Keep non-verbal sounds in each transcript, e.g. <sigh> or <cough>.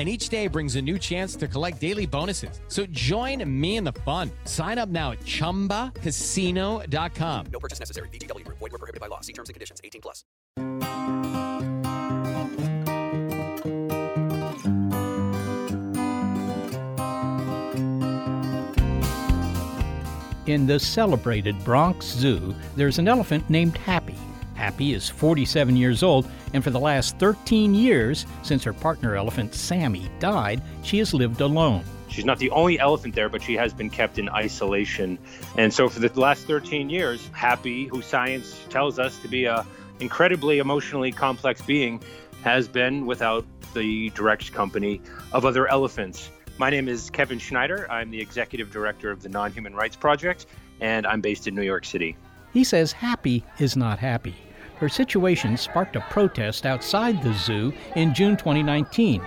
and each day brings a new chance to collect daily bonuses. So join me in the fun. Sign up now at ChumbaCasino.com. No purchase necessary. VGW. Void were prohibited by law. See terms and conditions. 18 plus. In the celebrated Bronx Zoo, there's an elephant named Happy. Happy is 47 years old, and for the last 13 years, since her partner elephant Sammy died, she has lived alone. She's not the only elephant there, but she has been kept in isolation. And so for the last 13 years, Happy, who science tells us to be a incredibly emotionally complex being, has been without the direct company of other elephants. My name is Kevin Schneider. I'm the executive director of the Non Human Rights Project, and I'm based in New York City. He says Happy is not happy. Her situation sparked a protest outside the zoo in June 2019.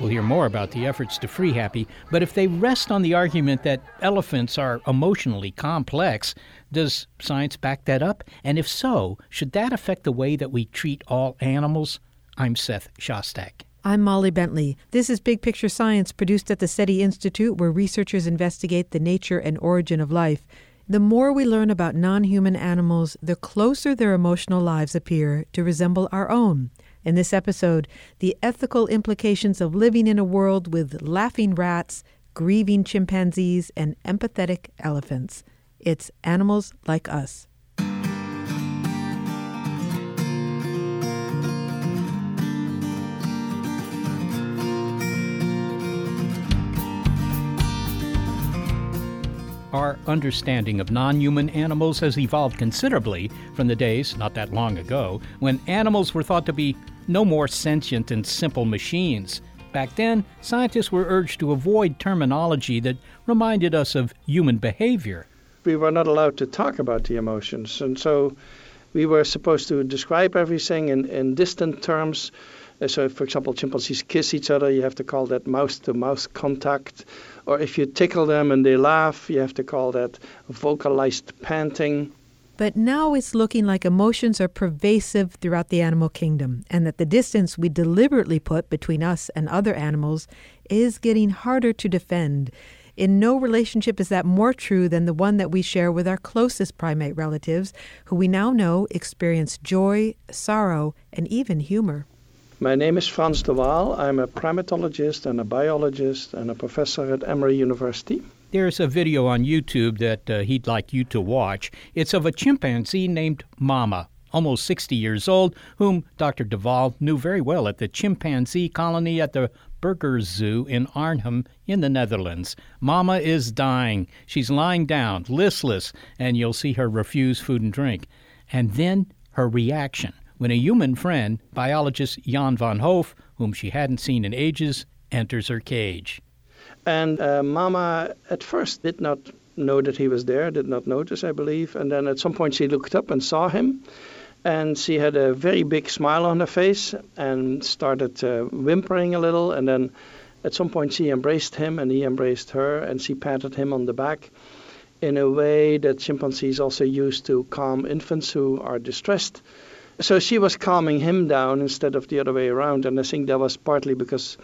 We'll hear more about the efforts to free Happy, but if they rest on the argument that elephants are emotionally complex, does science back that up? And if so, should that affect the way that we treat all animals? I'm Seth Shostak. I'm Molly Bentley. This is Big Picture Science, produced at the SETI Institute, where researchers investigate the nature and origin of life. The more we learn about non human animals, the closer their emotional lives appear to resemble our own. In this episode, the ethical implications of living in a world with laughing rats, grieving chimpanzees, and empathetic elephants. It's Animals Like Us. Our understanding of non human animals has evolved considerably from the days, not that long ago, when animals were thought to be no more sentient and simple machines. Back then, scientists were urged to avoid terminology that reminded us of human behavior. We were not allowed to talk about the emotions, and so we were supposed to describe everything in, in distant terms. Uh, so, for example, chimpanzees kiss each other, you have to call that mouth to mouth contact. Or if you tickle them and they laugh, you have to call that vocalized panting. But now it's looking like emotions are pervasive throughout the animal kingdom, and that the distance we deliberately put between us and other animals is getting harder to defend. In no relationship is that more true than the one that we share with our closest primate relatives, who we now know experience joy, sorrow, and even humor. My name is Frans de Waal. I'm a primatologist and a biologist and a professor at Emory University. There's a video on YouTube that uh, he'd like you to watch. It's of a chimpanzee named Mama, almost 60 years old, whom Dr. de Waal knew very well at the chimpanzee colony at the Burgers Zoo in Arnhem in the Netherlands. Mama is dying. She's lying down, listless, and you'll see her refuse food and drink. And then her reaction when a human friend, biologist Jan van Hooff, whom she hadn't seen in ages, enters her cage. And uh, Mama at first did not know that he was there, did not notice, I believe. And then at some point she looked up and saw him. And she had a very big smile on her face and started uh, whimpering a little. And then at some point she embraced him and he embraced her and she patted him on the back in a way that chimpanzees also use to calm infants who are distressed. So she was calming him down instead of the other way around. And I think that was partly because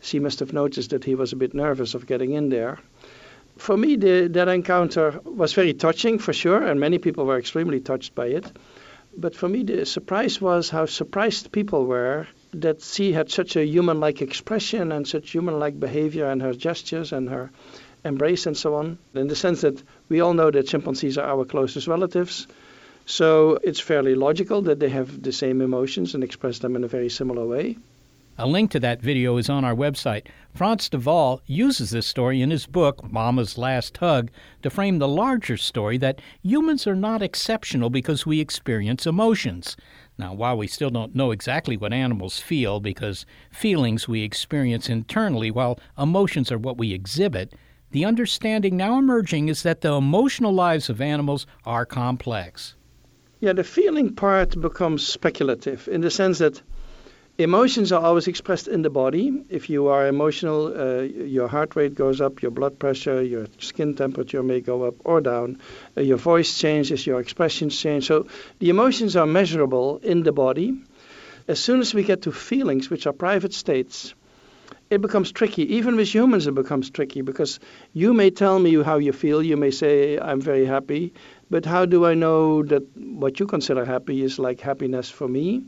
she must have noticed that he was a bit nervous of getting in there. For me, the, that encounter was very touching for sure, and many people were extremely touched by it. But for me, the surprise was how surprised people were that she had such a human like expression and such human like behavior and her gestures and her embrace and so on, in the sense that we all know that chimpanzees are our closest relatives. So it's fairly logical that they have the same emotions and express them in a very similar way. A link to that video is on our website. Frans de Waal uses this story in his book, Mama's Last Hug, to frame the larger story that humans are not exceptional because we experience emotions. Now, while we still don't know exactly what animals feel, because feelings we experience internally, while emotions are what we exhibit, the understanding now emerging is that the emotional lives of animals are complex. Yeah, the feeling part becomes speculative in the sense that Emotions are always expressed in the body. If you are emotional, uh, your heart rate goes up, your blood pressure, your skin temperature may go up or down, uh, your voice changes, your expressions change. So the emotions are measurable in the body. As soon as we get to feelings, which are private states, it becomes tricky. Even with humans, it becomes tricky because you may tell me how you feel. You may say, I'm very happy. But how do I know that what you consider happy is like happiness for me?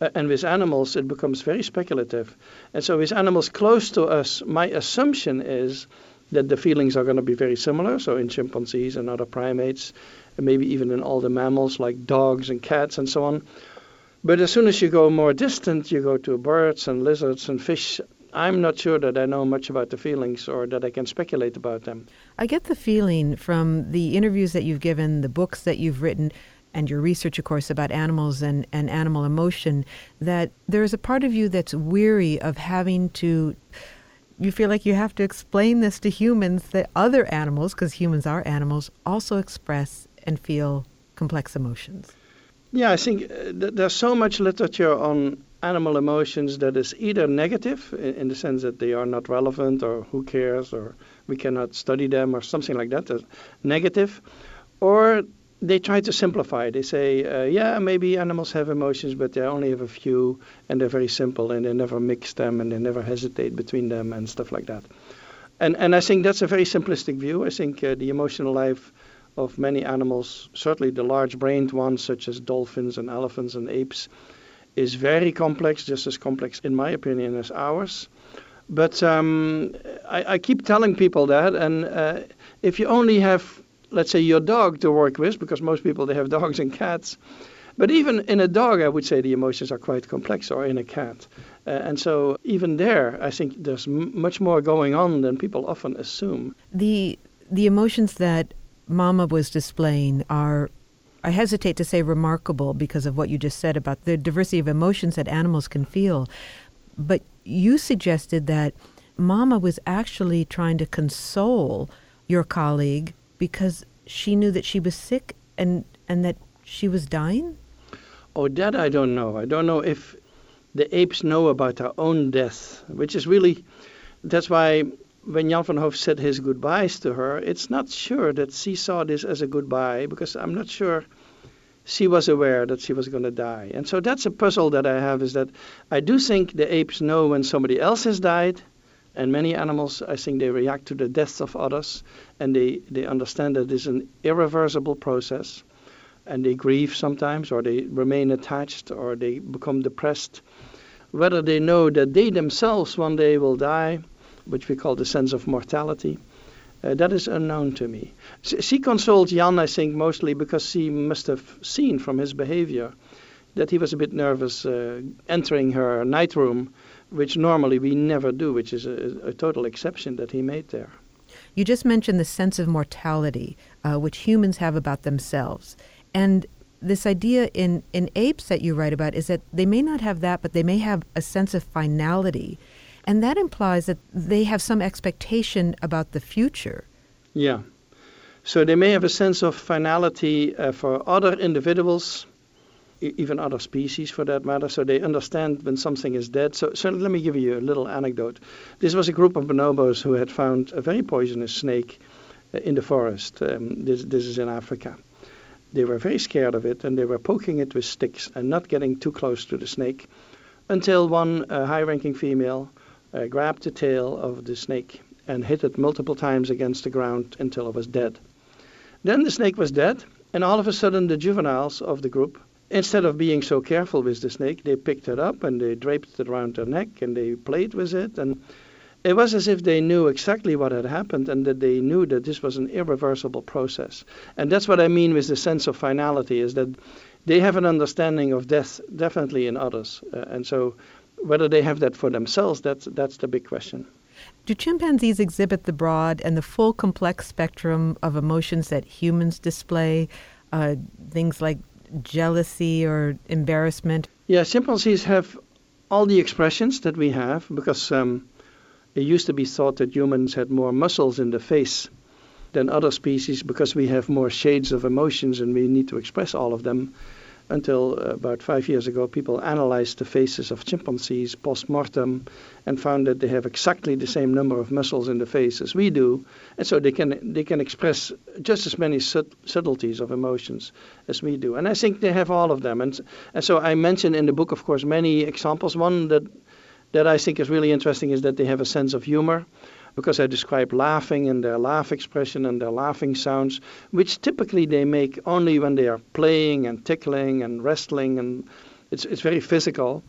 Uh, and with animals, it becomes very speculative. And so, with animals close to us, my assumption is that the feelings are going to be very similar. So, in chimpanzees and other primates, and maybe even in all the mammals like dogs and cats and so on. But as soon as you go more distant, you go to birds and lizards and fish. I'm not sure that I know much about the feelings or that I can speculate about them. I get the feeling from the interviews that you've given, the books that you've written, and your research, of course, about animals and, and animal emotion, that there's a part of you that's weary of having to. You feel like you have to explain this to humans that other animals, because humans are animals, also express and feel complex emotions. Yeah, I think uh, there's so much literature on animal emotions that is either negative in the sense that they are not relevant or who cares or we cannot study them or something like that, negative, or they try to simplify. They say, uh, yeah, maybe animals have emotions, but they only have a few, and they're very simple, and they never mix them, and they never hesitate between them, and stuff like that. And and I think that's a very simplistic view. I think uh, the emotional life of many animals, certainly the large-brained ones such as dolphins and elephants and apes, is very complex, just as complex, in my opinion, as ours. But um, I, I, keep telling people that, and uh, if you only have let's say your dog to work with because most people they have <laughs> dogs and cats but even in a dog i would say the emotions are quite complex or in a cat uh, and so even there i think there's m- much more going on than people often assume the the emotions that mama was displaying are I hesitate to say remarkable because of what you just said about the diversity of emotions that animals can feel. But you suggested that Mama was actually trying to console your colleague because she knew that she was sick and and that she was dying? Oh, that I don't know. I don't know if the apes know about their own death, which is really that's why when Jan van Hooff said his goodbyes to her, it's not sure that she saw this as a goodbye because I'm not sure she was aware that she was going to die. And so that's a puzzle that I have is that I do think the apes know when somebody else has died, and many animals, I think, they react to the deaths of others, and they, they understand that it's an irreversible process, and they grieve sometimes, or they remain attached, or they become depressed. Whether they know that they themselves one day will die, which we call the sense of mortality, uh, that is unknown to me. She, consoled Jan, I think, mostly because she must have seen from his behavior that he was a bit nervous uh, entering her night room which normally we never do, which is a, a, total exception that he made there. You just mentioned the sense of mortality, uh, which humans have about themselves. And this idea in, in apes that you write about is that they may not have that, but they may have a sense of finality. And that implies that they have some expectation about the future. Yeah. So they may have a sense of finality uh, for other individuals even other species for that matter. So they understand when something is dead. So, so let me give you a little anecdote. This was a group of bonobos who had found a very poisonous snake uh, in the forest. Um, this, this is in Africa. They were very scared of it and they were poking it with sticks and not getting too close to the snake until one uh, high ranking female uh, grabbed the tail of the snake and hit it multiple times against the ground until it was dead. Then the snake was dead, and all of a sudden the juveniles of the group Instead of being so careful with the snake, they picked it up and they draped it around their neck and they played with it. And it was as if they knew exactly what had happened and that they knew that this was an irreversible process. And that's what I mean with the sense of finality is that they have an understanding of death definitely in others. Uh, and so whether they have that for themselves, that's, that's the big question. Do chimpanzees exhibit the broad and the full complex spectrum of emotions that humans display? Uh, things like jealousy or embarrassment? Yeah, chimpanzees have all the expressions that we have because um, it used to be thought that humans had more muscles in the face than other species because we have more shades of emotions and we need to express all of them. Until uh, about five years ago, people analyzed the faces of chimpanzees post mortem and found that they have exactly the same number of muscles in the face as we do, and so they can they can express just as many sub- subtleties of emotions as we do. And I think they have all of them. And and so I mentioned in the book, of course, many examples. One that that I think is really interesting is that they have a sense of humor because I describe laughing and their laugh expression and their laughing sounds, which typically they make only when they are playing and tickling and wrestling, and it's, it's very physical.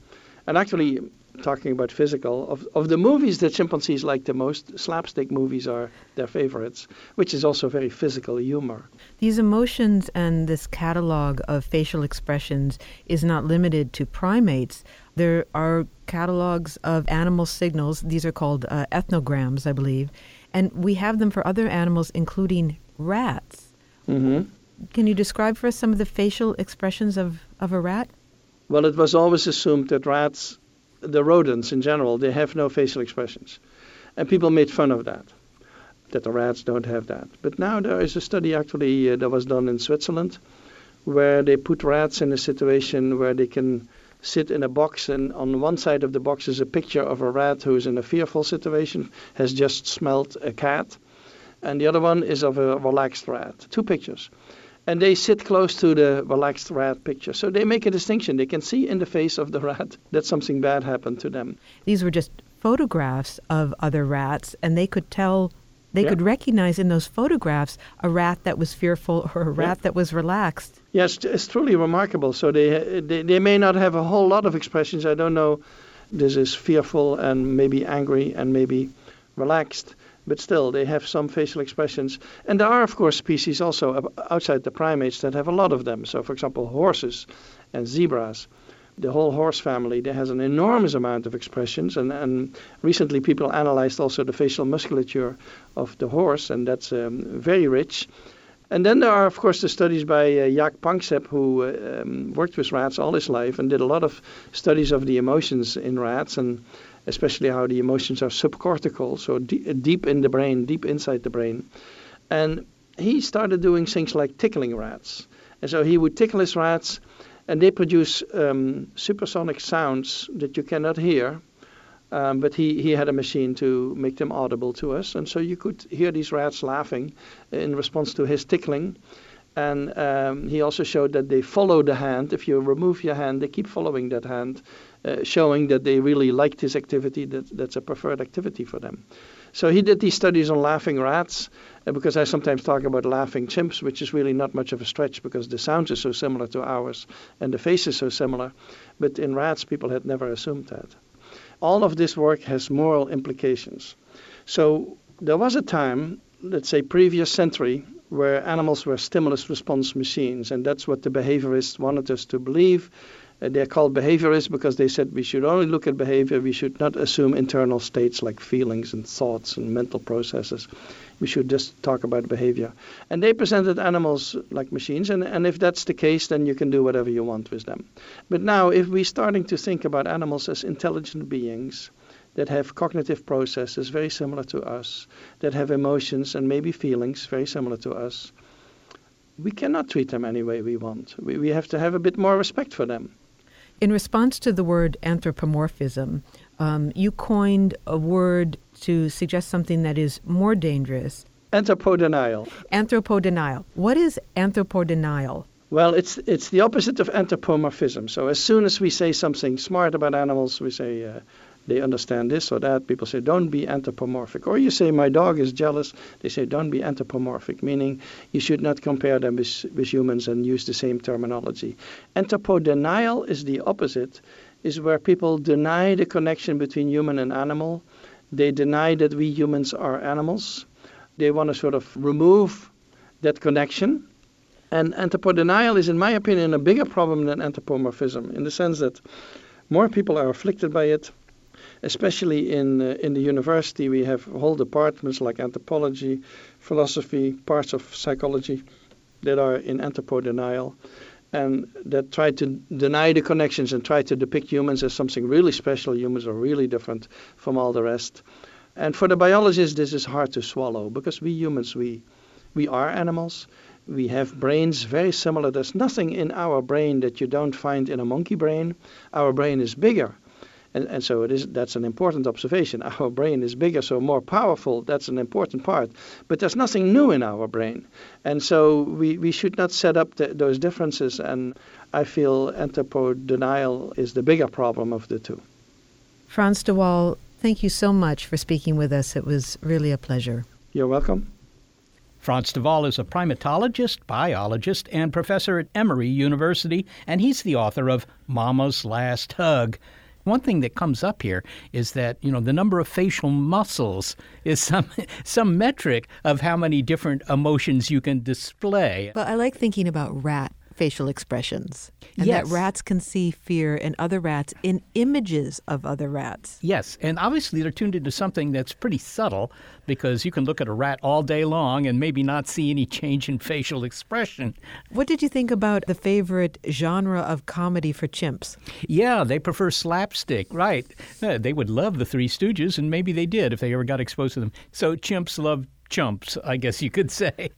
And actually, talking about physical, of, of the movies that chimpanzees like the most, slapstick movies are their favorites, which is also very physical humor. These emotions and this catalog of facial expressions is not limited to primates. There are catalogs of animal signals. These are called uh, ethnograms, I believe. And we have them for other animals, including rats. Mm-hmm. Can you describe for us some of the facial expressions of, of a rat? Well, it was always assumed that rats, the rodents in general, they have no facial expressions. And people made fun of that, that the rats don't have that. But now there is a study actually uh, that was done in Switzerland where they put rats in a situation where they can sit in a box, and on one side of the box is a picture of a rat who's in a fearful situation, has just smelt a cat, and the other one is of a relaxed rat. Two pictures. And they sit close to the relaxed rat picture. So they make a distinction. They can see in the face of the <laughs> rat that something bad happened to them. These were just photographs of other rats, and they could tell they Yeah. could recognize in those photographs a rat that was fearful or a rat that was relaxed. Yes, it's truly remarkable. So they, they they may not have a whole lot of expressions. I don't know. This is fearful and maybe angry and maybe relaxed, but still they have some facial expressions. And there are of course species also outside the primates that have a lot of them. So for example, horses and zebras. The whole horse family there has an enormous amount of expressions, and, and recently people analyzed also the facial musculature of the horse, and that's um, very rich. And then there are, of course, the studies by uh, Jaak Panksepp, who uh, um, worked with rats all his life and did a lot of studies of the emotions in rats, and especially how the emotions are subcortical, so de- deep in the brain, deep inside the brain. And he started doing things like tickling rats. And so he would tickle his rats, and they produce um, supersonic sounds that you cannot hear. Um, but he, he had a machine to make them audible to us, and so you could hear these rats laughing in response to his tickling. And um, he also showed that they follow the hand. If you remove your hand, they keep following that hand, uh, showing that they really liked his activity, that that's a preferred activity for them. So he did these studies on laughing rats, uh, because I sometimes talk about laughing chimps, which is really not much of a stretch because the sounds are so similar to ours and the face is so similar. But in rats, people had never assumed that. All of this work has moral implications. So there was a time, let's say previous century, where animals were stimulus response machines, and that's what the behaviorists wanted us to believe. Uh, they're called behaviorists because they said we should only look at behavior, we should not assume internal states like feelings and thoughts and mental processes. We should just talk about behavior. And they presented animals like machines, and, and if that's the case, then you can do whatever you want with them. But now, if we're starting to think about animals as intelligent beings, that have cognitive processes very similar to us, that have emotions and maybe feelings very similar to us, we cannot treat them any way we want. We, we have to have a bit more respect for them. In response to the word anthropomorphism, um, you coined a word to suggest something that is more dangerous Anthropodenial. anthropodenial. What is anthropodenial? Well, it's it's the opposite of anthropomorphism. So as soon as we say something smart about animals, we say uh, they understand this or that. People say don't be anthropomorphic. Or you say my dog is jealous. They say don't be anthropomorphic, meaning you should not compare them with, with humans and use the same terminology. Anthropodenial is the opposite, is where people deny the connection between human and animal. They deny that we humans are animals. They want to sort of remove that connection. And anthropodenial is, in my opinion, a bigger problem than anthropomorphism in the sense that more people are afflicted by it. Especially in uh, in the university, we have whole departments like anthropology, philosophy, parts of psychology that are in anthropodenial and that try to deny the connections and try to depict humans as something really special. Humans are really different from all the rest. And for the biologists, this is hard to swallow because we humans, we, we are animals. We have brains very similar. There's nothing in our brain that you don't find in a monkey brain. Our brain is bigger. And, and so it is, that's an important observation. <laughs> Our brain is bigger, so more powerful. That's an important part. But there's nothing new in our brain. And so we, we should not set up the, those differences. And I feel anthropodenial is the bigger problem of the two. Frans de Waal, thank you so much for speaking with us. It was really a pleasure. You're welcome. Frans de Waal is a primatologist, biologist, and professor at Emory University, and he's the author of Mama's Last Hug. One thing that comes up here is that you know the number of facial muscles is some <laughs> some metric of how many different emotions you can display. But I like thinking about rat facial expressions. And Yes. that rats can see fear in other rats in images of other rats. Yes, and obviously they're tuned into something that's pretty subtle because you can look at a rat all day long and maybe not see any change in facial expression. What did you think about the favorite genre of comedy for chimps? Yeah, they prefer slapstick, right? Uh, they would love the Three Stooges, and maybe they did if they ever got exposed to them. So chimps love chumps, I guess you could <laughs> say.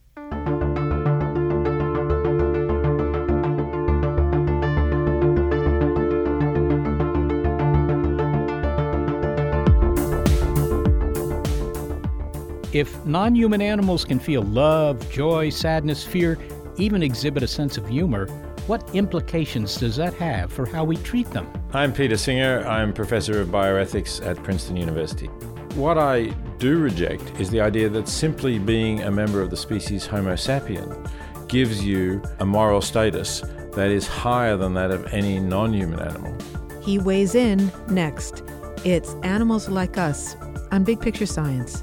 If non human animals can feel love, joy, sadness, fear, even exhibit a sense of humor, what implications does that have for how we treat them? I'm Peter Singer. I'm professor of bioethics at Princeton University. What I do reject is the idea that simply being a member of the species Homo sapien gives you a moral status that is higher than that of any non human animal. He weighs in next. It's Animals Like Us on Big Picture Science.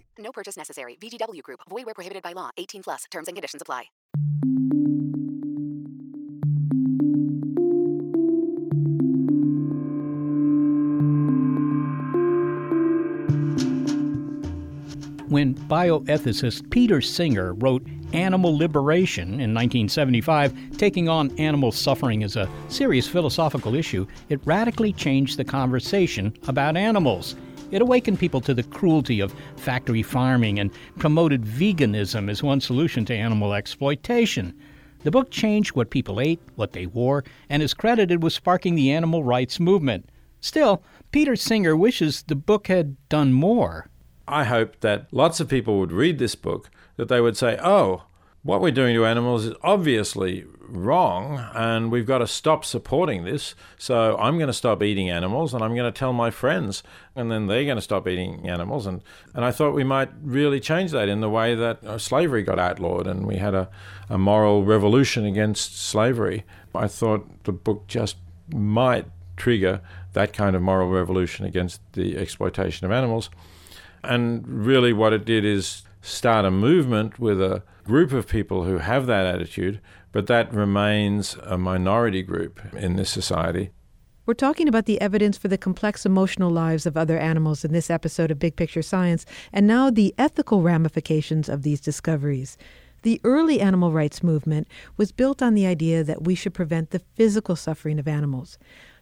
No purchase necessary. VGW Group. Void where prohibited by law. 18 plus. Terms and conditions apply. When bioethicist Peter Singer wrote Animal Liberation in 1975, taking on animal suffering as a serious philosophical issue, it radically changed the conversation about animals. It awakened people to the cruelty of factory farming and promoted veganism as one solution to animal exploitation. The book changed what people ate, what they wore, and is credited with sparking the animal rights movement. Still, Peter Singer wishes the book had done more. I hope that lots of people would read this book, that they would say, oh, what we're doing to animals is obviously wrong, and we've got to stop supporting this. So I'm going to stop eating animals, and I'm going to tell my friends, and then they're going to stop eating animals. And, and I thought we might really change that in the way that uh, slavery got outlawed, and we had a, a moral revolution against slavery. I thought the book just might trigger that kind of moral revolution against the exploitation of animals. And really, what it did is start a movement with a group of people who have that attitude, but that remains a minority group in this society. We're talking about the evidence for the complex emotional lives of other animals in this episode of Big Picture Science, and now the ethical ramifications of these discoveries. The early animal rights movement was built on the idea that we should prevent the physical suffering of animals.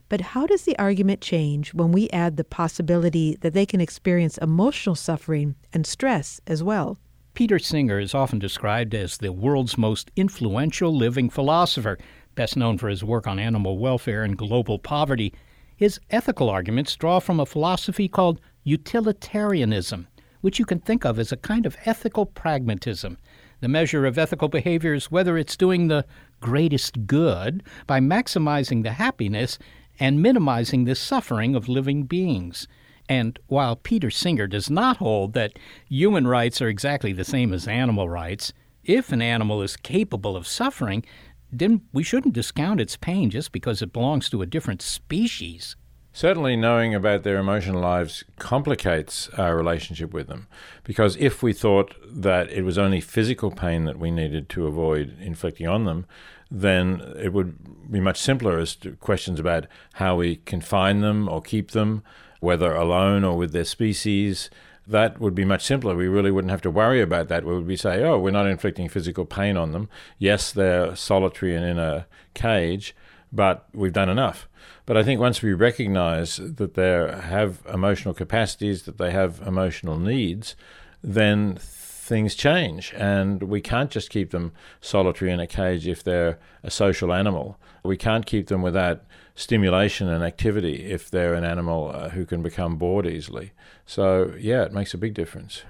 But how does the argument change when we add the possibility that they can experience emotional suffering and stress as well? Peter Singer is often described as the world's most influential living philosopher. best known for his work on animal welfare and global poverty. His ethical arguments draw from a philosophy called utilitarianism, which you can think of as a kind of ethical pragmatism. The measure of ethical behavior is whether it's doing the greatest good by maximizing the happiness and minimizing the suffering of living beings. And while Peter Singer does not hold that human rights are exactly the same as animal rights, if an animal is capable of suffering, then we shouldn't discount its pain just because it belongs to a different species. Certainly, knowing about their emotional lives complicates our relationship with them. Because if we thought that it was only physical pain that we needed to avoid inflicting on them, then it would be much simpler as to questions about how we confine them or keep them, whether alone or with their species. That would be much simpler. We really wouldn't have to worry about that. We would be say, oh, we're not inflicting physical pain on them. Yes, they're solitary and in a cage, but we've done enough. But I think once we recognize that they have emotional capacities, that they have emotional needs, then things change. And we can't just keep them solitary in a cage if they're a social animal. We can't keep them without stimulation and activity if they're an animal uh, who can become bored easily. So, yeah, it makes a big difference.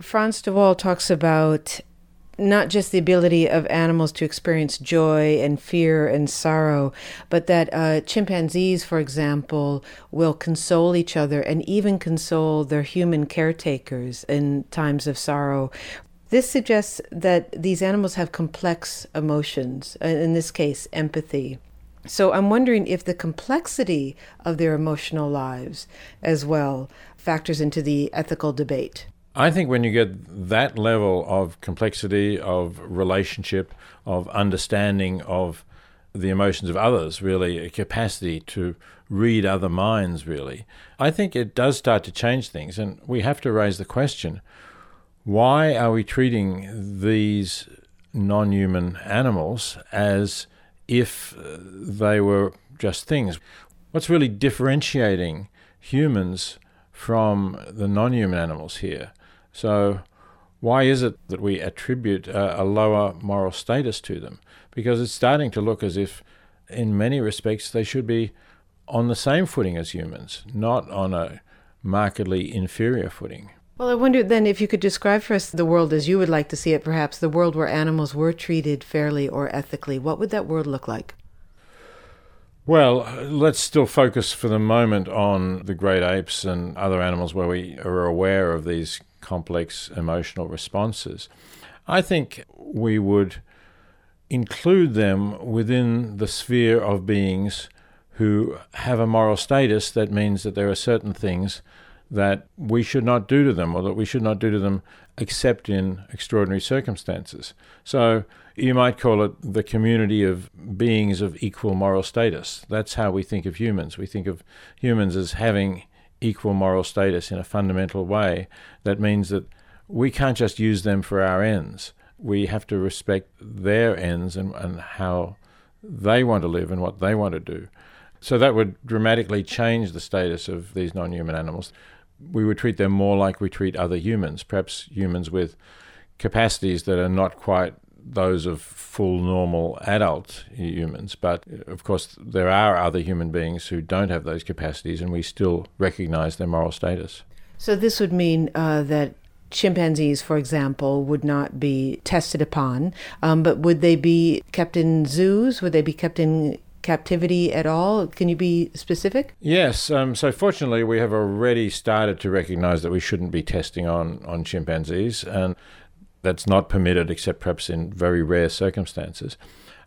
Frans de Waal talks about not just the ability of animals to experience joy and fear and sorrow, but that uh, chimpanzees, for example, will console each other and even console their human caretakers in times of sorrow. This suggests that these animals have complex emotions, uh, in this case, empathy. So I'm wondering if the complexity of their emotional lives as well factors into the ethical debate. I think when you get that level of complexity, of relationship, of understanding of the emotions of others, really, a capacity to read other minds, really, I think it does start to change things. And we have to raise the question why are we treating these non human animals as if uh, they were just things? What's really differentiating humans from the non human animals here? So, why is it that we attribute a, a, lower moral status to them? Because it's starting to look as if, in many respects, they should be on the same footing as humans, not on a markedly inferior footing. Well, I wonder then if you could describe for us the world as you would like to see it, perhaps the world where animals were treated fairly or ethically. What would that world look like? Well, let's still focus for the moment on the great apes and other animals where we are aware of these complex emotional responses. I think we would include them within the sphere of beings who have a moral status that means that there are certain things that we should not do to them or that we should not do to them except in extraordinary circumstances. So you might call it the community of beings of equal moral status. That's how we think of humans. We think of humans as having equal moral status in a fundamental way, that means that we can't just use them for our ends. We have to respect their ends and, and how they want to live and what they want to do. So that would dramatically change the status of these non human animals. We would treat them more like we treat other humans, perhaps humans with capacities that are not quite those of full normal adult humans. But of course, there are other human beings who don't have those capacities, and we still recognize their moral status. So, this would mean uh, that chimpanzees, for example, would not be tested upon, um, but would they be kept in zoos? Would they be kept in captivity at all? Can you be specific? Yes. Um, so fortunately, we have already started to recognise that we shouldn't be testing on on chimpanzees, and that's not permitted except perhaps in very rare circumstances.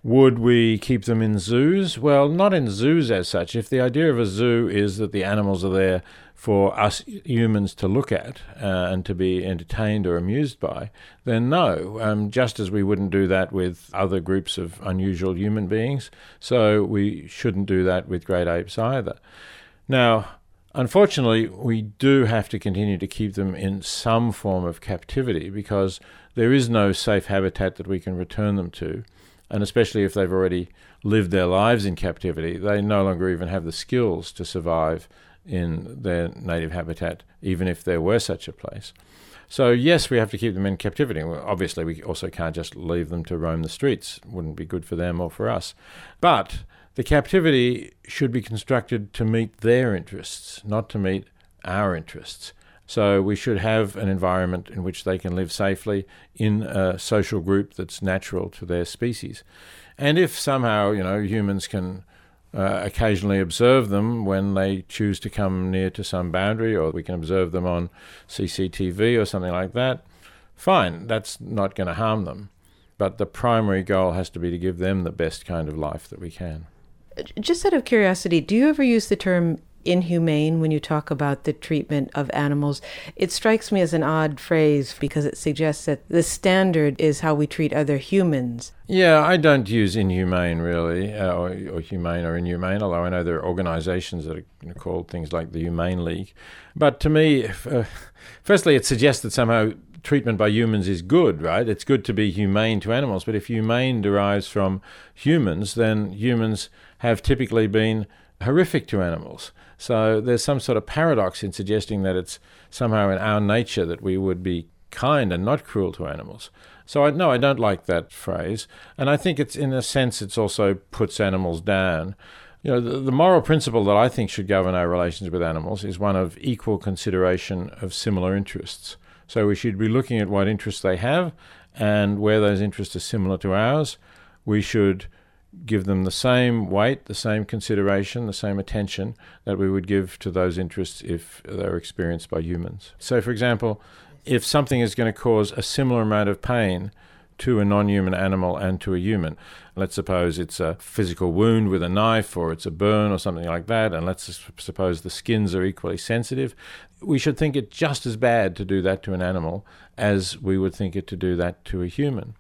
Would we keep them in zoos? Well, not in zoos as such. If the idea of a zoo is that the animals are there for us humans to look at uh, and to be entertained or amused by, then no. Um, just as we wouldn't do that with other groups of unusual human beings, so we shouldn't do that with great apes either. Now, unfortunately, we do have to continue to keep them in some form of captivity because there is no safe habitat that we can return them to. And especially if they've already lived their lives in captivity, they no longer even have the skills to survive in their native habitat, even if there were such a place. So, yes, we have to keep them in captivity. Obviously, we also can't just leave them to roam the streets. It wouldn't be good for them or for us. But the captivity should be constructed to meet their interests, not to meet our interests. So we should have an environment in which they can live safely in a social group that's natural to their species. And if somehow, you know, humans can uh, occasionally observe them when they choose to come near to some boundary, or we can observe them on CCTV or something like that, fine, that's not going to harm them. But the primary goal has to be to give them the best kind of life that we can. Just out of curiosity, do you ever use the term inhumane when you talk about the treatment of animals. It strikes me as an odd phrase because it suggests that the standard is how we treat other humans. Yeah, I don't use inhumane really, uh, or, or, humane or inhumane, although I know there are organizations that are called things like the Humane League. But to me, if, uh, firstly, it suggests that somehow treatment by humans is good, right? It's good to be humane to animals, but if humane derives from humans, then humans have typically been horrific to animals. So there's some sort of paradox in suggesting that it's somehow in our nature that we would be kind and not cruel to animals. So I no, I don't like that phrase, and I think it's in a sense it's also puts animals down. You know, the, the moral principle that I think should govern our relations with animals is one of equal consideration of similar interests. So we should be looking at what interests they have, and where those interests are similar to ours, we should give them the same weight, the same consideration, the same attention that we would give to those interests if they're experienced by humans. So, for example, if something is going to cause a similar amount of pain to a non human animal and to a human, let's suppose it's a physical wound with a knife or it's a burn or something like that, and let's suppose the skins are equally sensitive, we should think it just as bad to do that to an animal as we would think it to do that to a human.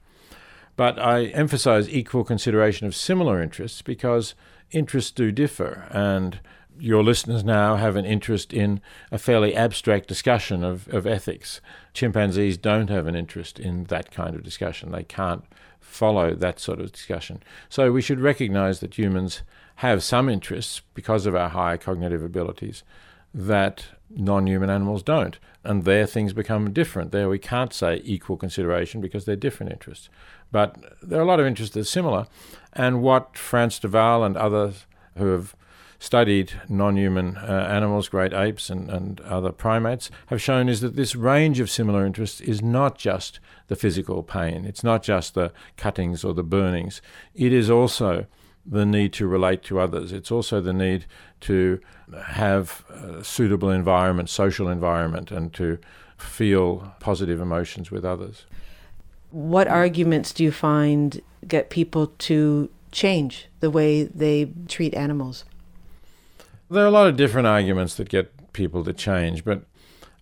But I emphasize equal consideration of similar interests because interests do differ. And your listeners now have an interest in a fairly abstract discussion of, of ethics. Chimpanzees don't have an interest in that kind of discussion. They can't follow that sort of discussion. So we should recognize that humans have some interests because of our higher cognitive abilities that non human animals don't. And there things become different. There we can't say equal consideration because they're different interests. But there are a lot of interests that are similar. And what Frans de Waal and others who have studied non human uh, animals, great apes, and, and other primates, have shown is that this range of similar interests is not just the physical pain, it's not just the cuttings or the burnings, it is also the need to relate to others. It's also the need to have a suitable environment, social environment, and to feel positive emotions with others. What arguments do you find get people to change the way they treat animals? There are a lot of different arguments that get people to change, but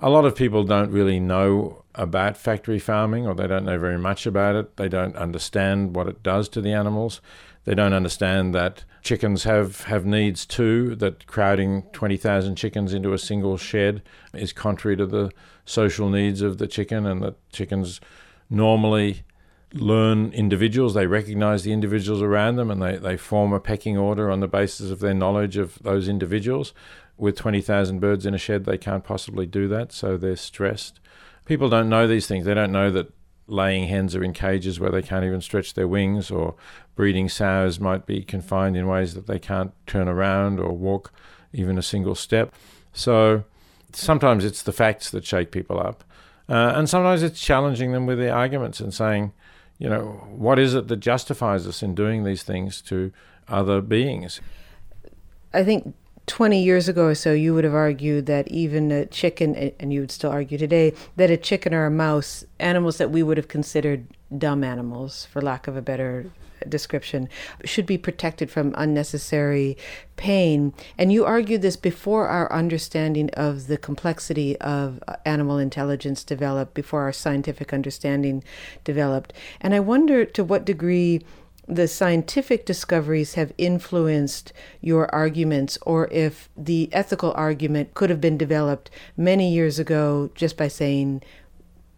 a lot of people don't really know about factory farming or they don't know very much about it. They don't understand what it does to the animals. They don't understand that chickens have, have needs too, that crowding 20,000 chickens into a single shed is contrary to the social needs of the chicken, and that chickens normally learn individuals, they recognize the individuals around them, and they, they form a pecking order on the basis of their knowledge of those individuals. With 20,000 birds in a shed, they can't possibly do that, so they're stressed. People don't know these things. They don't know that laying hens are in cages where they can't even stretch their wings, or breeding sows might be confined in ways that they can't turn around or walk even a single step. So sometimes it's the facts that shake people up. Uh, and sometimes it's challenging them with their arguments and saying, you know, what is it that justifies us in doing these things to other beings? I think 20 years ago or so, you would have argued that even a chicken, and you would still argue today, that a chicken or a mouse, animals that we would have considered dumb animals, for lack of a better description, should be protected from unnecessary pain. And you argued this before our understanding of the complexity of uh, animal intelligence developed, before our scientific understanding developed. And I wonder to what degree the scientific discoveries have influenced your arguments, or if the ethical argument could have been developed many years ago just by saying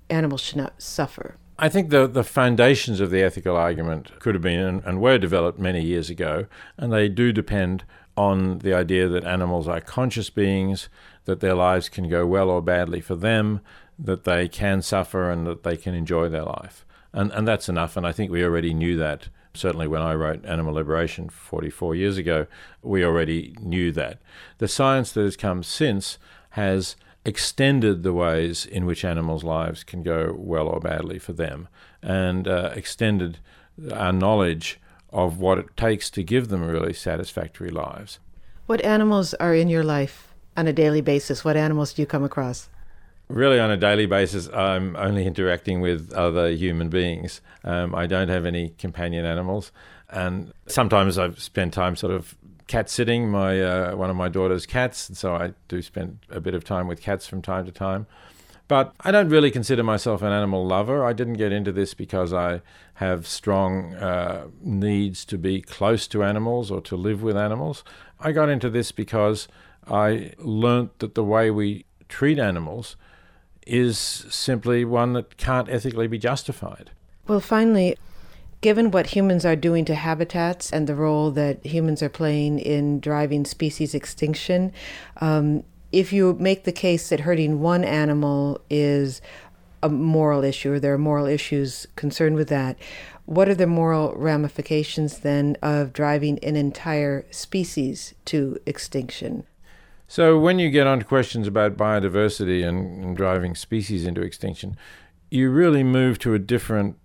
animals should not suffer. I think the, the foundations of the ethical argument could have been and, and were developed many years ago, and they do depend on the idea that animals are conscious beings, that their lives can go well or badly for them, that they can suffer and that they can enjoy their life. And, and that's enough, and I think we already knew that. Certainly, when I wrote Animal Liberation 44 years ago, we already knew that. The science that has come since has extended the ways in which animals' lives can go well or badly for them, and uh, extended our knowledge of what it takes to give them really satisfactory lives. What animals are in your life on a daily basis? What animals do you come across? Really, on a daily basis, I'm only interacting with other human beings. Um, I don't have any companion animals, and sometimes I've spent time sort of cat sitting my uh, one of my daughter's cats, and so I do spend a bit of time with cats from time to time. But I don't really consider myself an animal lover. I didn't get into this because I have strong uh, needs to be close to animals or to live with animals. I got into this because I learnt that the way we treat animals is simply one that can't ethically be justified. Well, finally, given what humans are doing to habitats and the role that humans are playing in driving species extinction, um, if you make the case that hurting one animal is a moral issue, or there are moral issues concerned with that, what are the moral ramifications then of driving an entire species to extinction? So, when you get on to questions about biodiversity and, and driving species into extinction, you really move to a different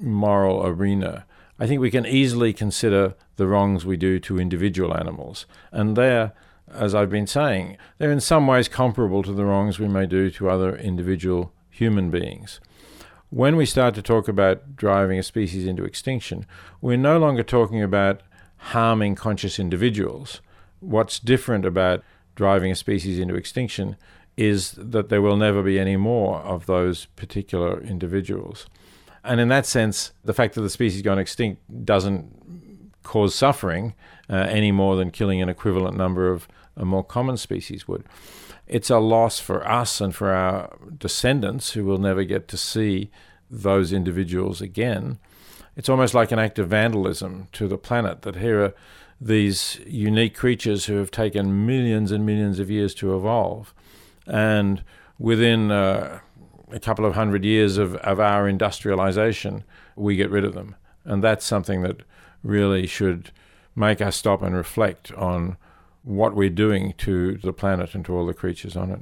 moral arena. I think we can easily consider the wrongs we do to individual animals. And there, as I've been saying, they're in some ways comparable to the wrongs we may do to other individual human beings. When we start to talk about driving a species into extinction, we're no longer talking about harming conscious individuals. What's different about driving a species into extinction is that there will never be any more of those particular individuals. And in that sense, the fact that the species gone extinct doesn't cause suffering uh, any more than killing an equivalent number of a more common species would. It's a loss for us and for our descendants who will never get to see those individuals again. It's almost like an act of vandalism to the planet that here are these unique creatures who have taken millions and millions of years to evolve. And within uh, a couple of hundred years of, of our industrialization, we get rid of them. And that's something that really should make us stop and reflect on what we're doing to the planet and to all the creatures on it.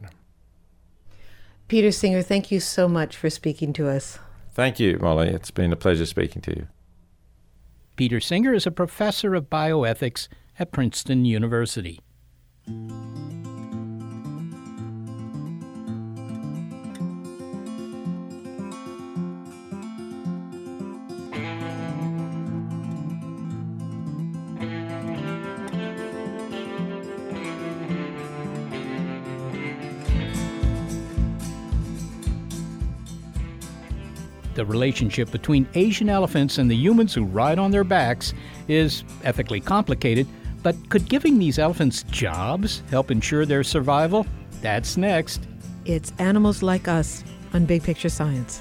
Peter Singer, thank you so much for speaking to us. Thank you, Molly. It's been a pleasure speaking to you. Peter Singer is a professor of bioethics at Princeton University. The relationship between Asian elephants and the humans who ride on their backs is ethically complicated, but could giving these elephants jobs help ensure their survival? That's next. It's Animals Like Us on Big Picture Science.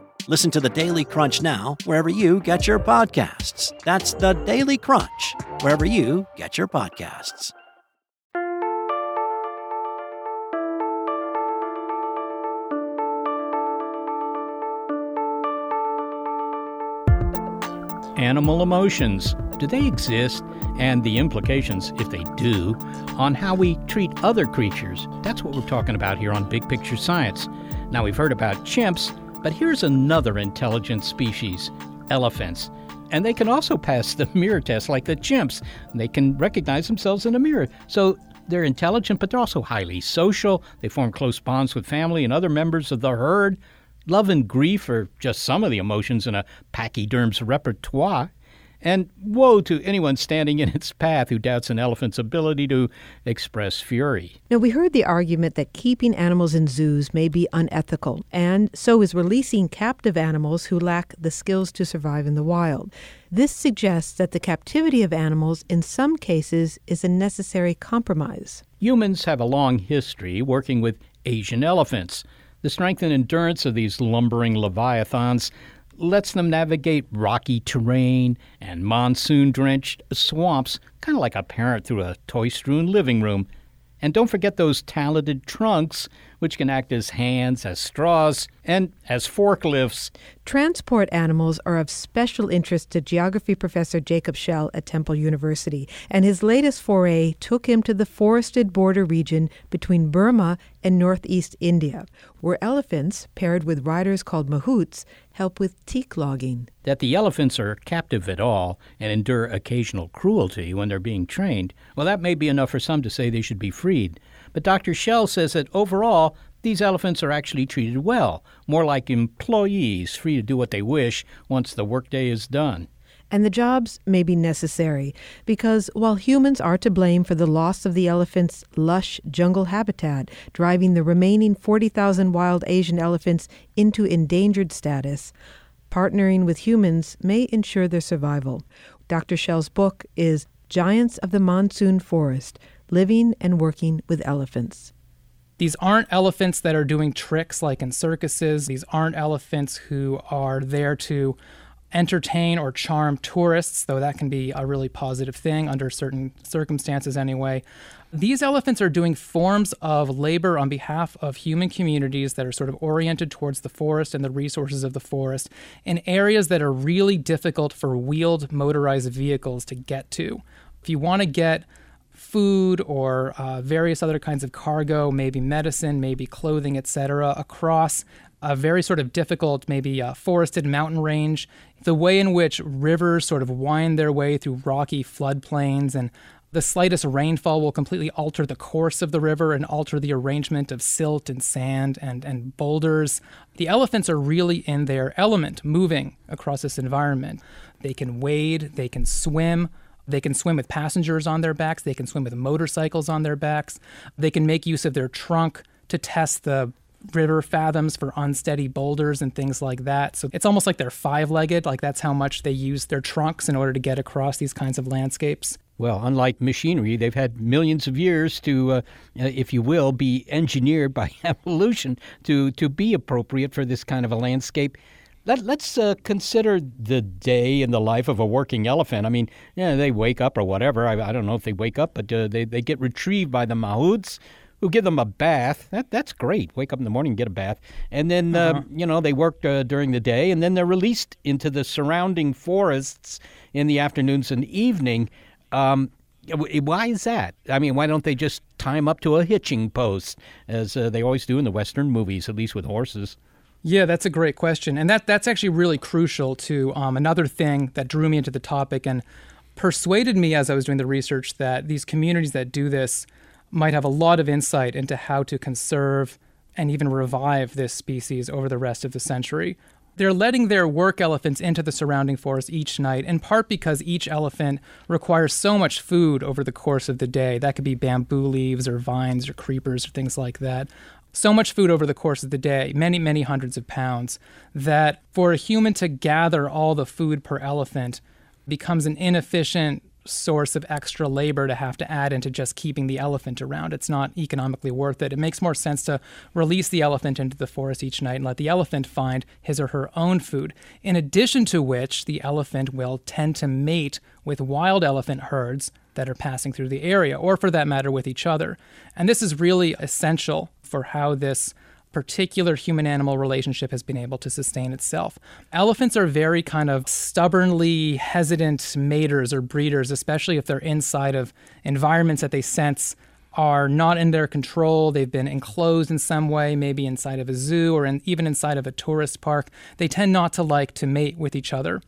Listen to the Daily Crunch now, wherever you get your podcasts. That's the Daily Crunch, wherever you get your podcasts. Animal emotions. Do they exist? And the implications, if they do, on how we treat other creatures. That's what we're talking about here on Big Picture Science. Now, we've heard about chimps, but here's another intelligent species elephants. And they can also pass the <laughs> mirror test like the chimps. They can recognize themselves in a mirror. So, They're intelligent, but they're also highly social. They form close bonds with family and other members of the herd. Love and grief are just some of the emotions in a pachyderm's repertoire. And woe to anyone standing in its path who doubts an elephant's ability to express fury. Now, we heard the argument that keeping animals in zoos may be unethical, and so is releasing captive animals who lack the skills to survive in the wild. This suggests that the captivity of animals, in some cases, is a necessary compromise. Humans have a long history working with Asian elephants. The strength and endurance of these lumbering leviathans lets them navigate rocky terrain and monsoon drenched swamps, kind of like a parent through a toy strewn living room. And don't forget those talented trunks, which can act as hands, as straws, and as forklifts. Transport animals are of special interest to geography professor Jacob Shell at Temple University, and his latest foray took him to the forested border region between Burma and northeast India, where elephants, paired with riders called mahouts, help with teak logging. That the elephants are captive at all and endure occasional cruelty when they're being trained, well, that may be enough for some to say they should be freed. But Dr. Shell says that overall, these elephants are actually treated well, more like employees, free to do what they wish once the workday is done. And the jobs may be necessary because while humans are to blame for the loss of the elephant's lush jungle habitat, driving the remaining 40,000 wild Asian elephants into endangered status, partnering with humans may ensure their survival. Dr. Shell's book is Giants of the Monsoon Forest Living and Working with Elephants. These aren't elephants that are doing tricks like in circuses. These aren't elephants who are there to entertain or charm tourists, though that can be a really positive thing under certain circumstances anyway. These elephants are doing forms of labor on behalf of human communities that are sort of oriented towards the forest and the resources of the forest in areas that are really difficult for wheeled motorized vehicles to get to. If you want to get food or uh, various other kinds of cargo, maybe medicine, maybe clothing, etc., across a very sort of difficult, maybe forested mountain range, the way in which rivers sort of wind their way through rocky floodplains and the slightest rainfall will completely alter the course of the river and alter the arrangement of silt and sand and, and boulders. The elephants are really in their element, moving across this environment. They can wade, they can swim, they can swim with passengers on their backs, they can swim with motorcycles on their backs, they can make use of their trunk to test the river fathoms for unsteady boulders and things like that. So it's almost like they're five legged, like that's how much they use their trunks in order to get across these kinds of landscapes. Well, unlike machinery, they've had millions of years to, uh, if you will, be engineered by <laughs> evolution to, to be appropriate for this kind of a landscape. Let, us uh, consider the day in the life of a working elephant. I mean, yeah, they wake up or whatever. I, I don't know if they wake up, but uh, they, they get retrieved by the mahouts who give them a bath. That that's great. Wake up in the morning and get a bath, and then uh-huh. uh, you know they work uh, during the day, and then they're released into the surrounding forests in the afternoons and evening. Um, why is that? I mean, why don't they just tie them up to a hitching post, as uh, they always do in the Western movies, at least with horses? Yeah, that's a great question, and that that's actually really crucial to um, another thing that drew me into the topic and persuaded me as I was doing the research that these communities that do this might have a lot of insight into how to conserve and even revive this species over the rest of the century. They're letting their work elephants into the surrounding forest each night, in part because each elephant requires so much food over the course of the day. That could be bamboo leaves or vines or creepers or things like that. So much food over the course of the day, many, many hundreds of pounds, that for a human to gather all the food per elephant becomes an inefficient source of extra labor to have to add into just keeping the elephant around. It's not economically worth it. It makes more sense to release the elephant into the forest each night and let the elephant find his or her own food. In addition to which, the elephant will tend to mate with wild elephant herds that are passing through the area, or for that matter, with each other. And this is really essential for how this particular human animal relationship has been able to sustain itself. Elephants are very kind of stubbornly hesitant maters or breeders, especially if they're inside of environments that they sense are not in their control. They've been enclosed in some way, maybe inside of a zoo or in, even inside of a tourist park. They tend not to like to mate with each other.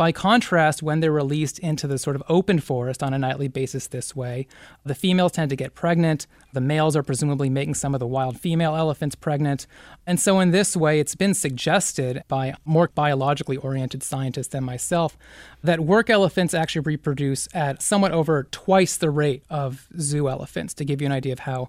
By contrast, when they're released into the sort of open forest on a nightly basis this way, the females tend to get pregnant. The males are presumably making some of the wild female elephants pregnant. And so, in this way, it's been suggested by more biologically oriented scientists than myself that work elephants actually reproduce at somewhat over twice the rate of zoo elephants, to give you an idea of how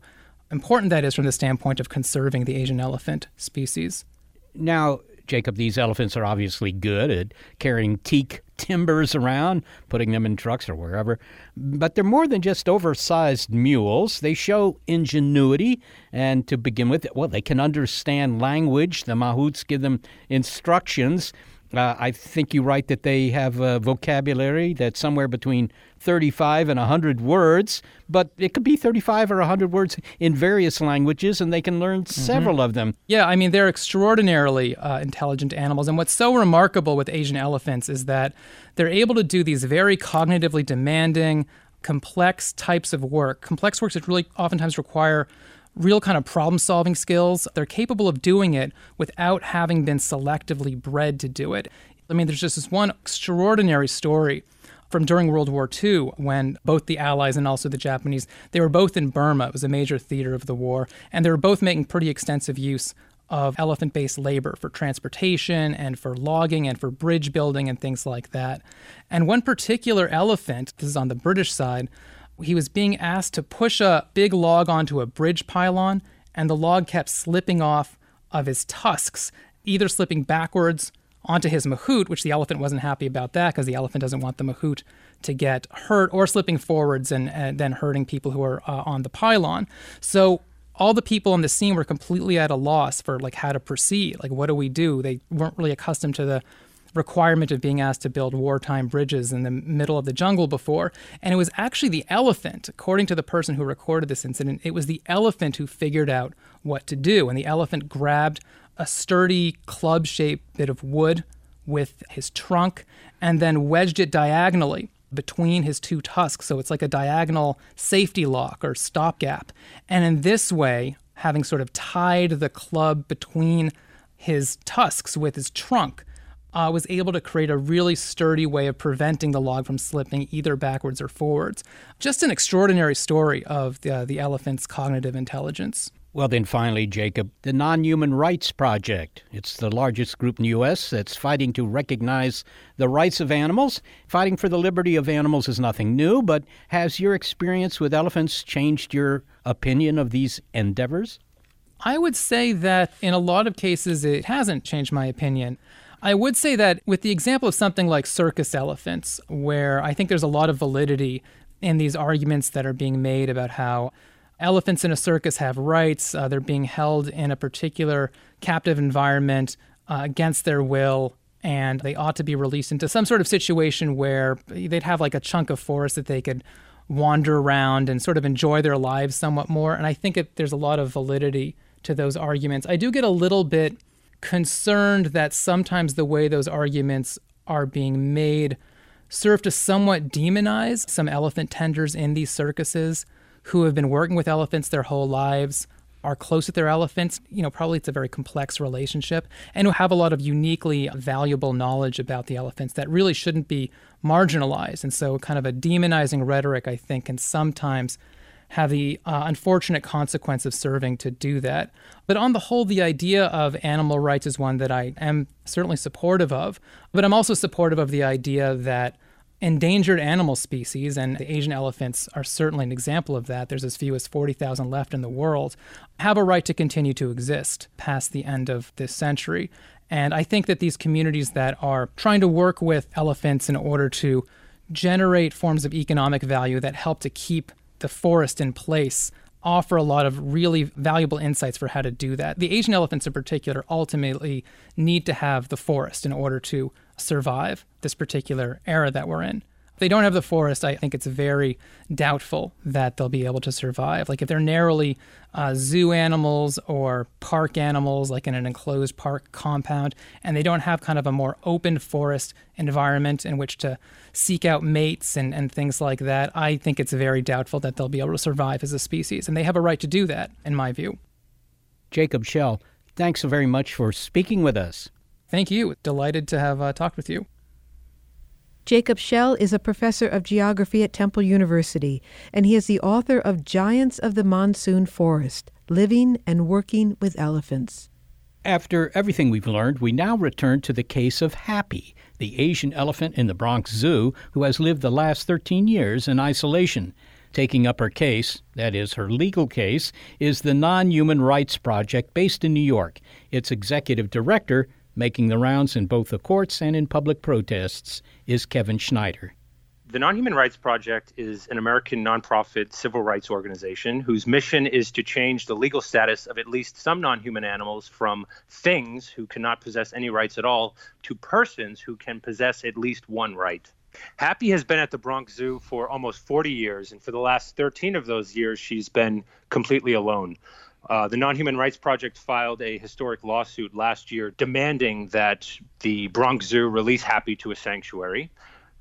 important that is from the standpoint of conserving the Asian elephant species. Now, Jacob, these elephants are obviously good at carrying teak timbers around, putting them in trucks or wherever. But they're more than just oversized mules. They show ingenuity, and to begin with, well, they can understand language. The mahouts give them instructions. Uh, I think you write that they have a vocabulary that's somewhere between 35 and 100 words, but it could be 35 or 100 words in various languages, and they can learn Mm-hmm. several of them. Yeah, I mean, they're extraordinarily uh, intelligent animals. And what's so remarkable with Asian elephants is that they're able to do these very cognitively demanding, complex types of work, complex works that really oftentimes require real kind of problem solving skills. They're capable of doing it without having been selectively bred to do it. I mean, there's just this one extraordinary story from during World War II when both the Allies and also the Japanese, they were both in Burma. It was a major theater of the war, and they were both making pretty extensive use of elephant based labor for transportation and for logging and for bridge building and things like that. And one particular elephant, this is on the British side, he was being asked to push a big log onto a bridge pylon, and the log kept slipping off of his tusks, either slipping backwards onto his mahout, which the elephant wasn't happy about that because the elephant doesn't want the mahout to get hurt, or slipping forwards and, and then hurting people who are uh, on the pylon. So all the people on the scene were completely at a loss for like how to proceed. Like, what do we do? They weren't really accustomed to the requirement of being asked to build wartime bridges in the middle of the jungle before. And it was actually the elephant, according to the person who recorded this incident, it was the elephant who figured out what to do. And the elephant grabbed a sturdy club shaped bit of wood with his trunk and then wedged it diagonally between his two tusks. So it's like a diagonal safety lock or stopgap. And in this way, having sort of tied the club between his tusks with his trunk, uh, was able to create a really sturdy way of preventing the log from slipping either backwards or forwards. Just an extraordinary story of the, the elephant's cognitive intelligence. Well, then finally, Jacob, the Non Human Rights Project. It's the largest group in the U.S. that's fighting to recognize the rights of animals. Fighting for the liberty of animals is nothing new, but has your experience with elephants changed your opinion of these endeavors? I would say that in a lot of cases, it hasn't changed my opinion. I would say that with the example of something like circus elephants, where I think there's a lot of validity in these arguments that are being made about how elephants in a circus have rights, uh, they're being held in a particular captive environment uh, against their will, and they ought to be released into some sort of situation where they'd have like a chunk of forest that they could wander around and sort of enjoy their lives somewhat more. And I think it, there's a lot of validity to those arguments. I do get a little bit concerned that sometimes the way those arguments are being made serve to somewhat demonize some elephant tenders in these circuses who have been working with elephants their whole lives, are close with their elephants. You know, probably it's a very complex relationship, and who have a lot of uniquely valuable knowledge about the elephants that really shouldn't be marginalized. And so, kind of a demonizing rhetoric, I think, can sometimes have the uh, unfortunate consequence of serving to do that. But on the whole, the idea of animal rights is one that I am certainly supportive of. But I'm also supportive of the idea that endangered animal species, and the Asian elephants are certainly an example of that, there's as few as 40,000 left in the world, have a right to continue to exist past the end of this century. And I think that these communities that are trying to work with elephants in order to generate forms of economic value that help to keep the forest in place offer a lot of really valuable insights for how to do that. The Asian elephants, in particular, ultimately need to have the forest in order to survive this particular era that we're in. They don't have the forest, I think it's very doubtful that they'll be able to survive. Like if they're narrowly uh, zoo animals or park animals, like in an enclosed park compound, and they don't have kind of a more open forest environment in which to seek out mates and, and things like that, I think it's very doubtful that they'll be able to survive as a species. And they have a right to do that, in my view. Jacob Shell, thanks so very much for speaking with us. Thank you. Delighted to have uh, talked with you. Jacob Shell is a professor of geography at Temple University, and he is the author of Giants of the Monsoon Forest Living and Working with Elephants. After everything we've learned, we now return to the case of Happy, the Asian elephant in the Bronx Zoo who has lived the last 13 years in isolation. Taking up her case, that is, her legal case, is the Non Human Rights Project based in New York. Its executive director, making the rounds in both the courts and in public protests, is Kevin Schneider. The Non Human Rights Project is an American nonprofit civil rights organization whose mission is to change the legal status of at least some non human animals from things who cannot possess any rights at all to persons who can possess at least one right. Happy has been at the Bronx Zoo for almost 40 years, and for the last 13 of those years, she's been completely alone. Uh, the Non Human Rights Project filed a historic lawsuit last year demanding that the Bronx Zoo release Happy to a sanctuary.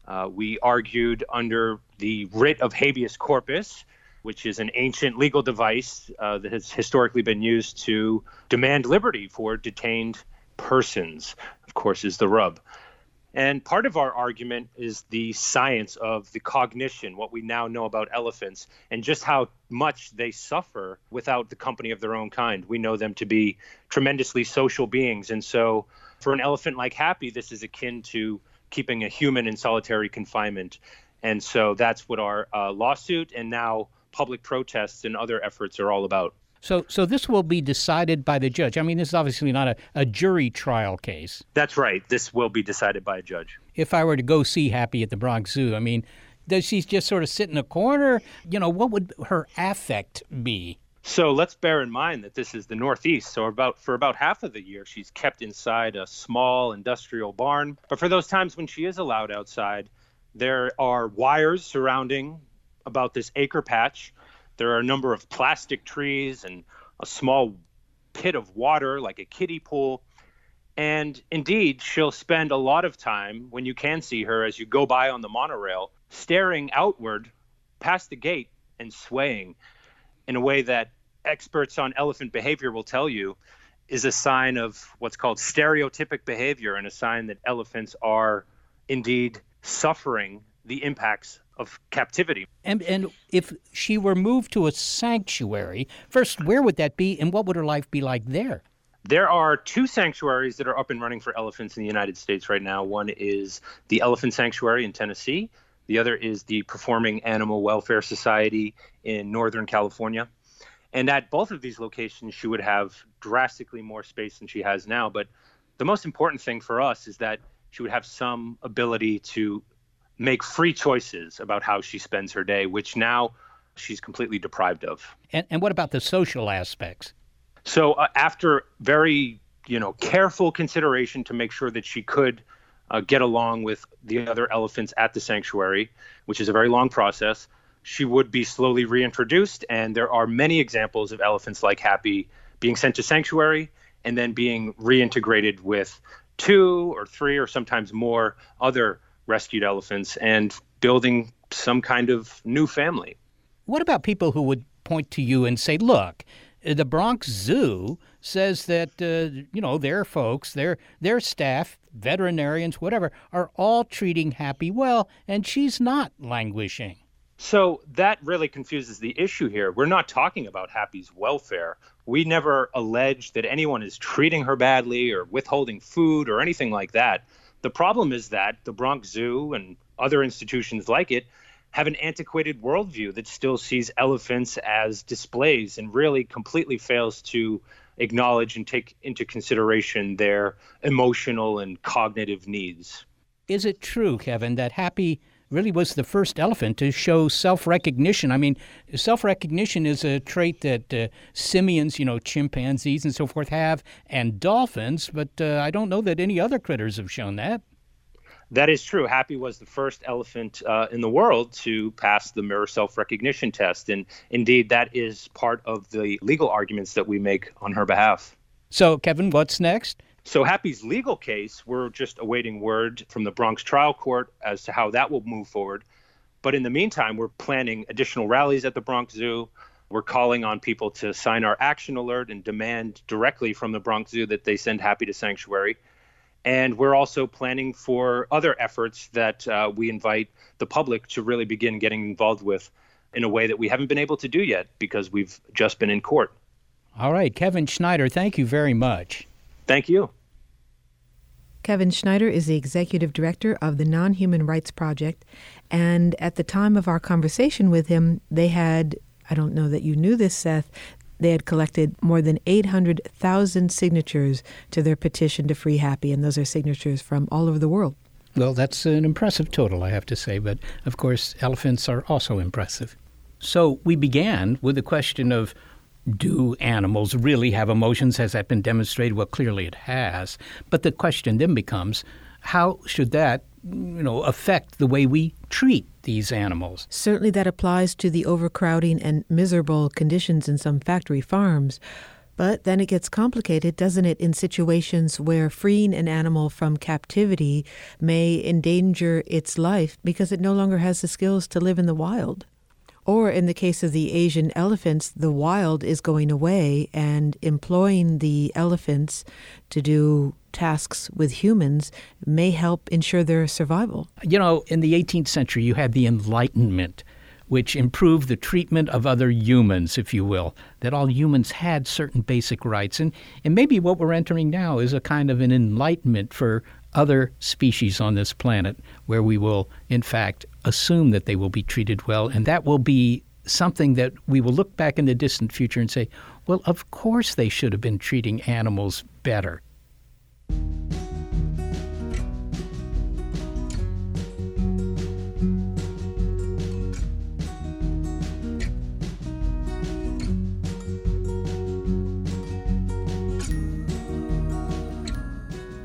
Uh, we argued under the writ of habeas corpus, which is an ancient legal device uh, that has historically been used to demand liberty for detained persons, of course, is the rub. And part of our argument is the science of the cognition, what we now know about elephants, and just how much they suffer without the company of their own kind. We know them to be tremendously social beings. And so, for an elephant like Happy, this is akin to keeping a human in solitary confinement. And so, that's what our uh, lawsuit and now public protests and other efforts are all about. So, so this will be decided by the judge. I mean, this is obviously not a, a jury trial case. That's right. This will be decided by a judge. If I were to go see Happy at the Bronx Zoo, I mean, does she just sort of sit in a corner? You know, what would her affect be? So let's bear in mind that this is the Northeast. So about for about half of the year, she's kept inside a small industrial barn. But for those times when she is allowed outside, there are wires surrounding about this acre patch there are a number of plastic trees and a small pit of water, like a kiddie pool. And indeed, she'll spend a lot of time when you can see her as you go by on the monorail, staring outward past the gate and swaying in a way that experts on elephant behavior will tell you is a sign of what's called stereotypic behavior and a sign that elephants are indeed suffering the impacts of captivity. And and if she were moved to a sanctuary, first where would that be and what would her life be like there? There are two sanctuaries that are up and running for elephants in the United States right now. One is the Elephant Sanctuary in Tennessee. The other is the Performing Animal Welfare Society in Northern California. And at both of these locations, she would have drastically more space than she has now. But the most important thing for us is that she would have some ability to make free choices about how she spends her day, which now she's completely deprived of. And, and what about the social aspects? So, uh, after very you know careful consideration to make sure that she could uh, get along with the other elephants at the sanctuary, which is a very long process, she would be slowly reintroduced. And there are many examples of elephants like Happy being sent to sanctuary and then being reintegrated with two or three or sometimes more other rescued elephants and building some kind of new family. What about people who would point to you and say, look, the Bronx Zoo says that uh, you know their folks, their their staff, veterinarians, whatever, are all treating Happy well, and she's not languishing. So that really confuses the issue here. We're not talking about Happy's welfare. We never allege that anyone is treating her badly or withholding food or anything like that. The problem is that the Bronx Zoo and other institutions like it have an antiquated worldview that still sees elephants as displays and really completely fails to acknowledge and take into consideration their emotional and cognitive needs. Is it true, Kevin, that Happy really was the first elephant to show self recognition? I mean, self recognition is a trait that uh, simians, you know, chimpanzees and so forth have, and dolphins, but uh, I don't know that any other critters have shown that. That is true. Happy was the first elephant uh, in the world to pass the mirror self recognition test. And indeed, that is part of the legal arguments that we make on her behalf. So, Kevin, what's next? So, Happy's legal case, we're just awaiting word from the Bronx trial court as to how that will move forward. But in the meantime, we're planning additional rallies at the Bronx Zoo. We're calling on people to sign our action alert and demand directly from the Bronx Zoo that they send Happy to sanctuary. And we're also planning for other efforts that uh, we invite the public to really begin getting involved with in a way that we haven't been able to do yet because we've just been in court. All right, Kevin Schneider, thank you very much. Thank you. Kevin Schneider is the executive director of the Non Human Rights Project. And at the time of our conversation with him, they had, I don't know that you knew this, Seth, they had collected more than 800,000 signatures to their petition to free Happy. And those are signatures from all over the world. Well, that's an impressive total, I have to say. But of course, elephants are also impressive. So we began with the question of do animals really have emotions? Has that been demonstrated? Well, clearly it has. But the question then becomes how should that you know, affect the way we treat these animals? Certainly that applies to the overcrowding and miserable conditions in some factory farms. But then it gets complicated, doesn't it, in situations where freeing an animal from captivity may endanger its life because it no longer has the skills to live in the wild. Or in the case of the Asian elephants, the wild is going away and employing the elephants to do tasks with humans may help ensure their survival. You know, in the 18th century, you had the Enlightenment, which improved the treatment of other humans, if you will, that all humans had certain basic rights. And, and maybe what we're entering now is a kind of an enlightenment for other species on this planet where we will, in fact, assume that they will be treated well. And that will be something that we will look back in the distant future and say, well, of course they should have been treating animals better.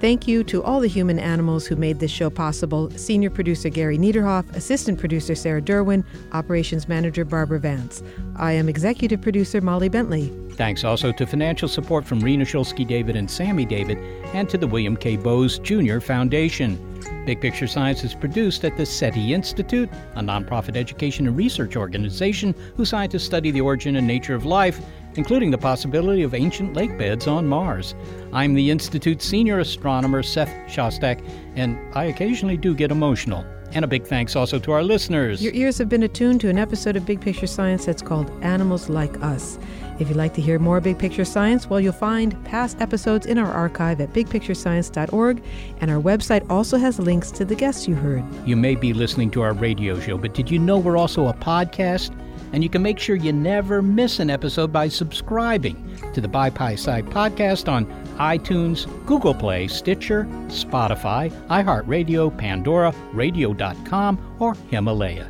Thank you to all the human animals who made this show possible senior producer Gary Niederhoff, assistant producer Sarah Derwin, operations manager Barbara Vance. I am executive producer Molly Bentley. Thanks also to financial support from Rena Shulsky David and Sami David, and to the William K. Bowes Jr. Foundation. Big Picture Science is produced at the SETI Institute, a nonprofit education and research organization whose scientists study the origin and nature of life including the possibility of ancient lake beds on Mars. I'm the Institute's senior astronomer, Seth Shostak, and I occasionally do get emotional. And a big thanks also to our listeners. Your ears have been attuned to an episode of Big Picture Science that's called Animals Like Us. If you'd like to hear more Big Picture Science, well, you'll find past episodes in our archive at bigpicturescience.org, and our website also has links to the guests you heard. You may be listening to our radio show, but did you know we're also a podcast? And you can make sure you never miss an episode by subscribing to the By Side podcast on iTunes, Google Play, Stitcher, Spotify, iHeartRadio, Pandora, Radio.com, or Himalaya.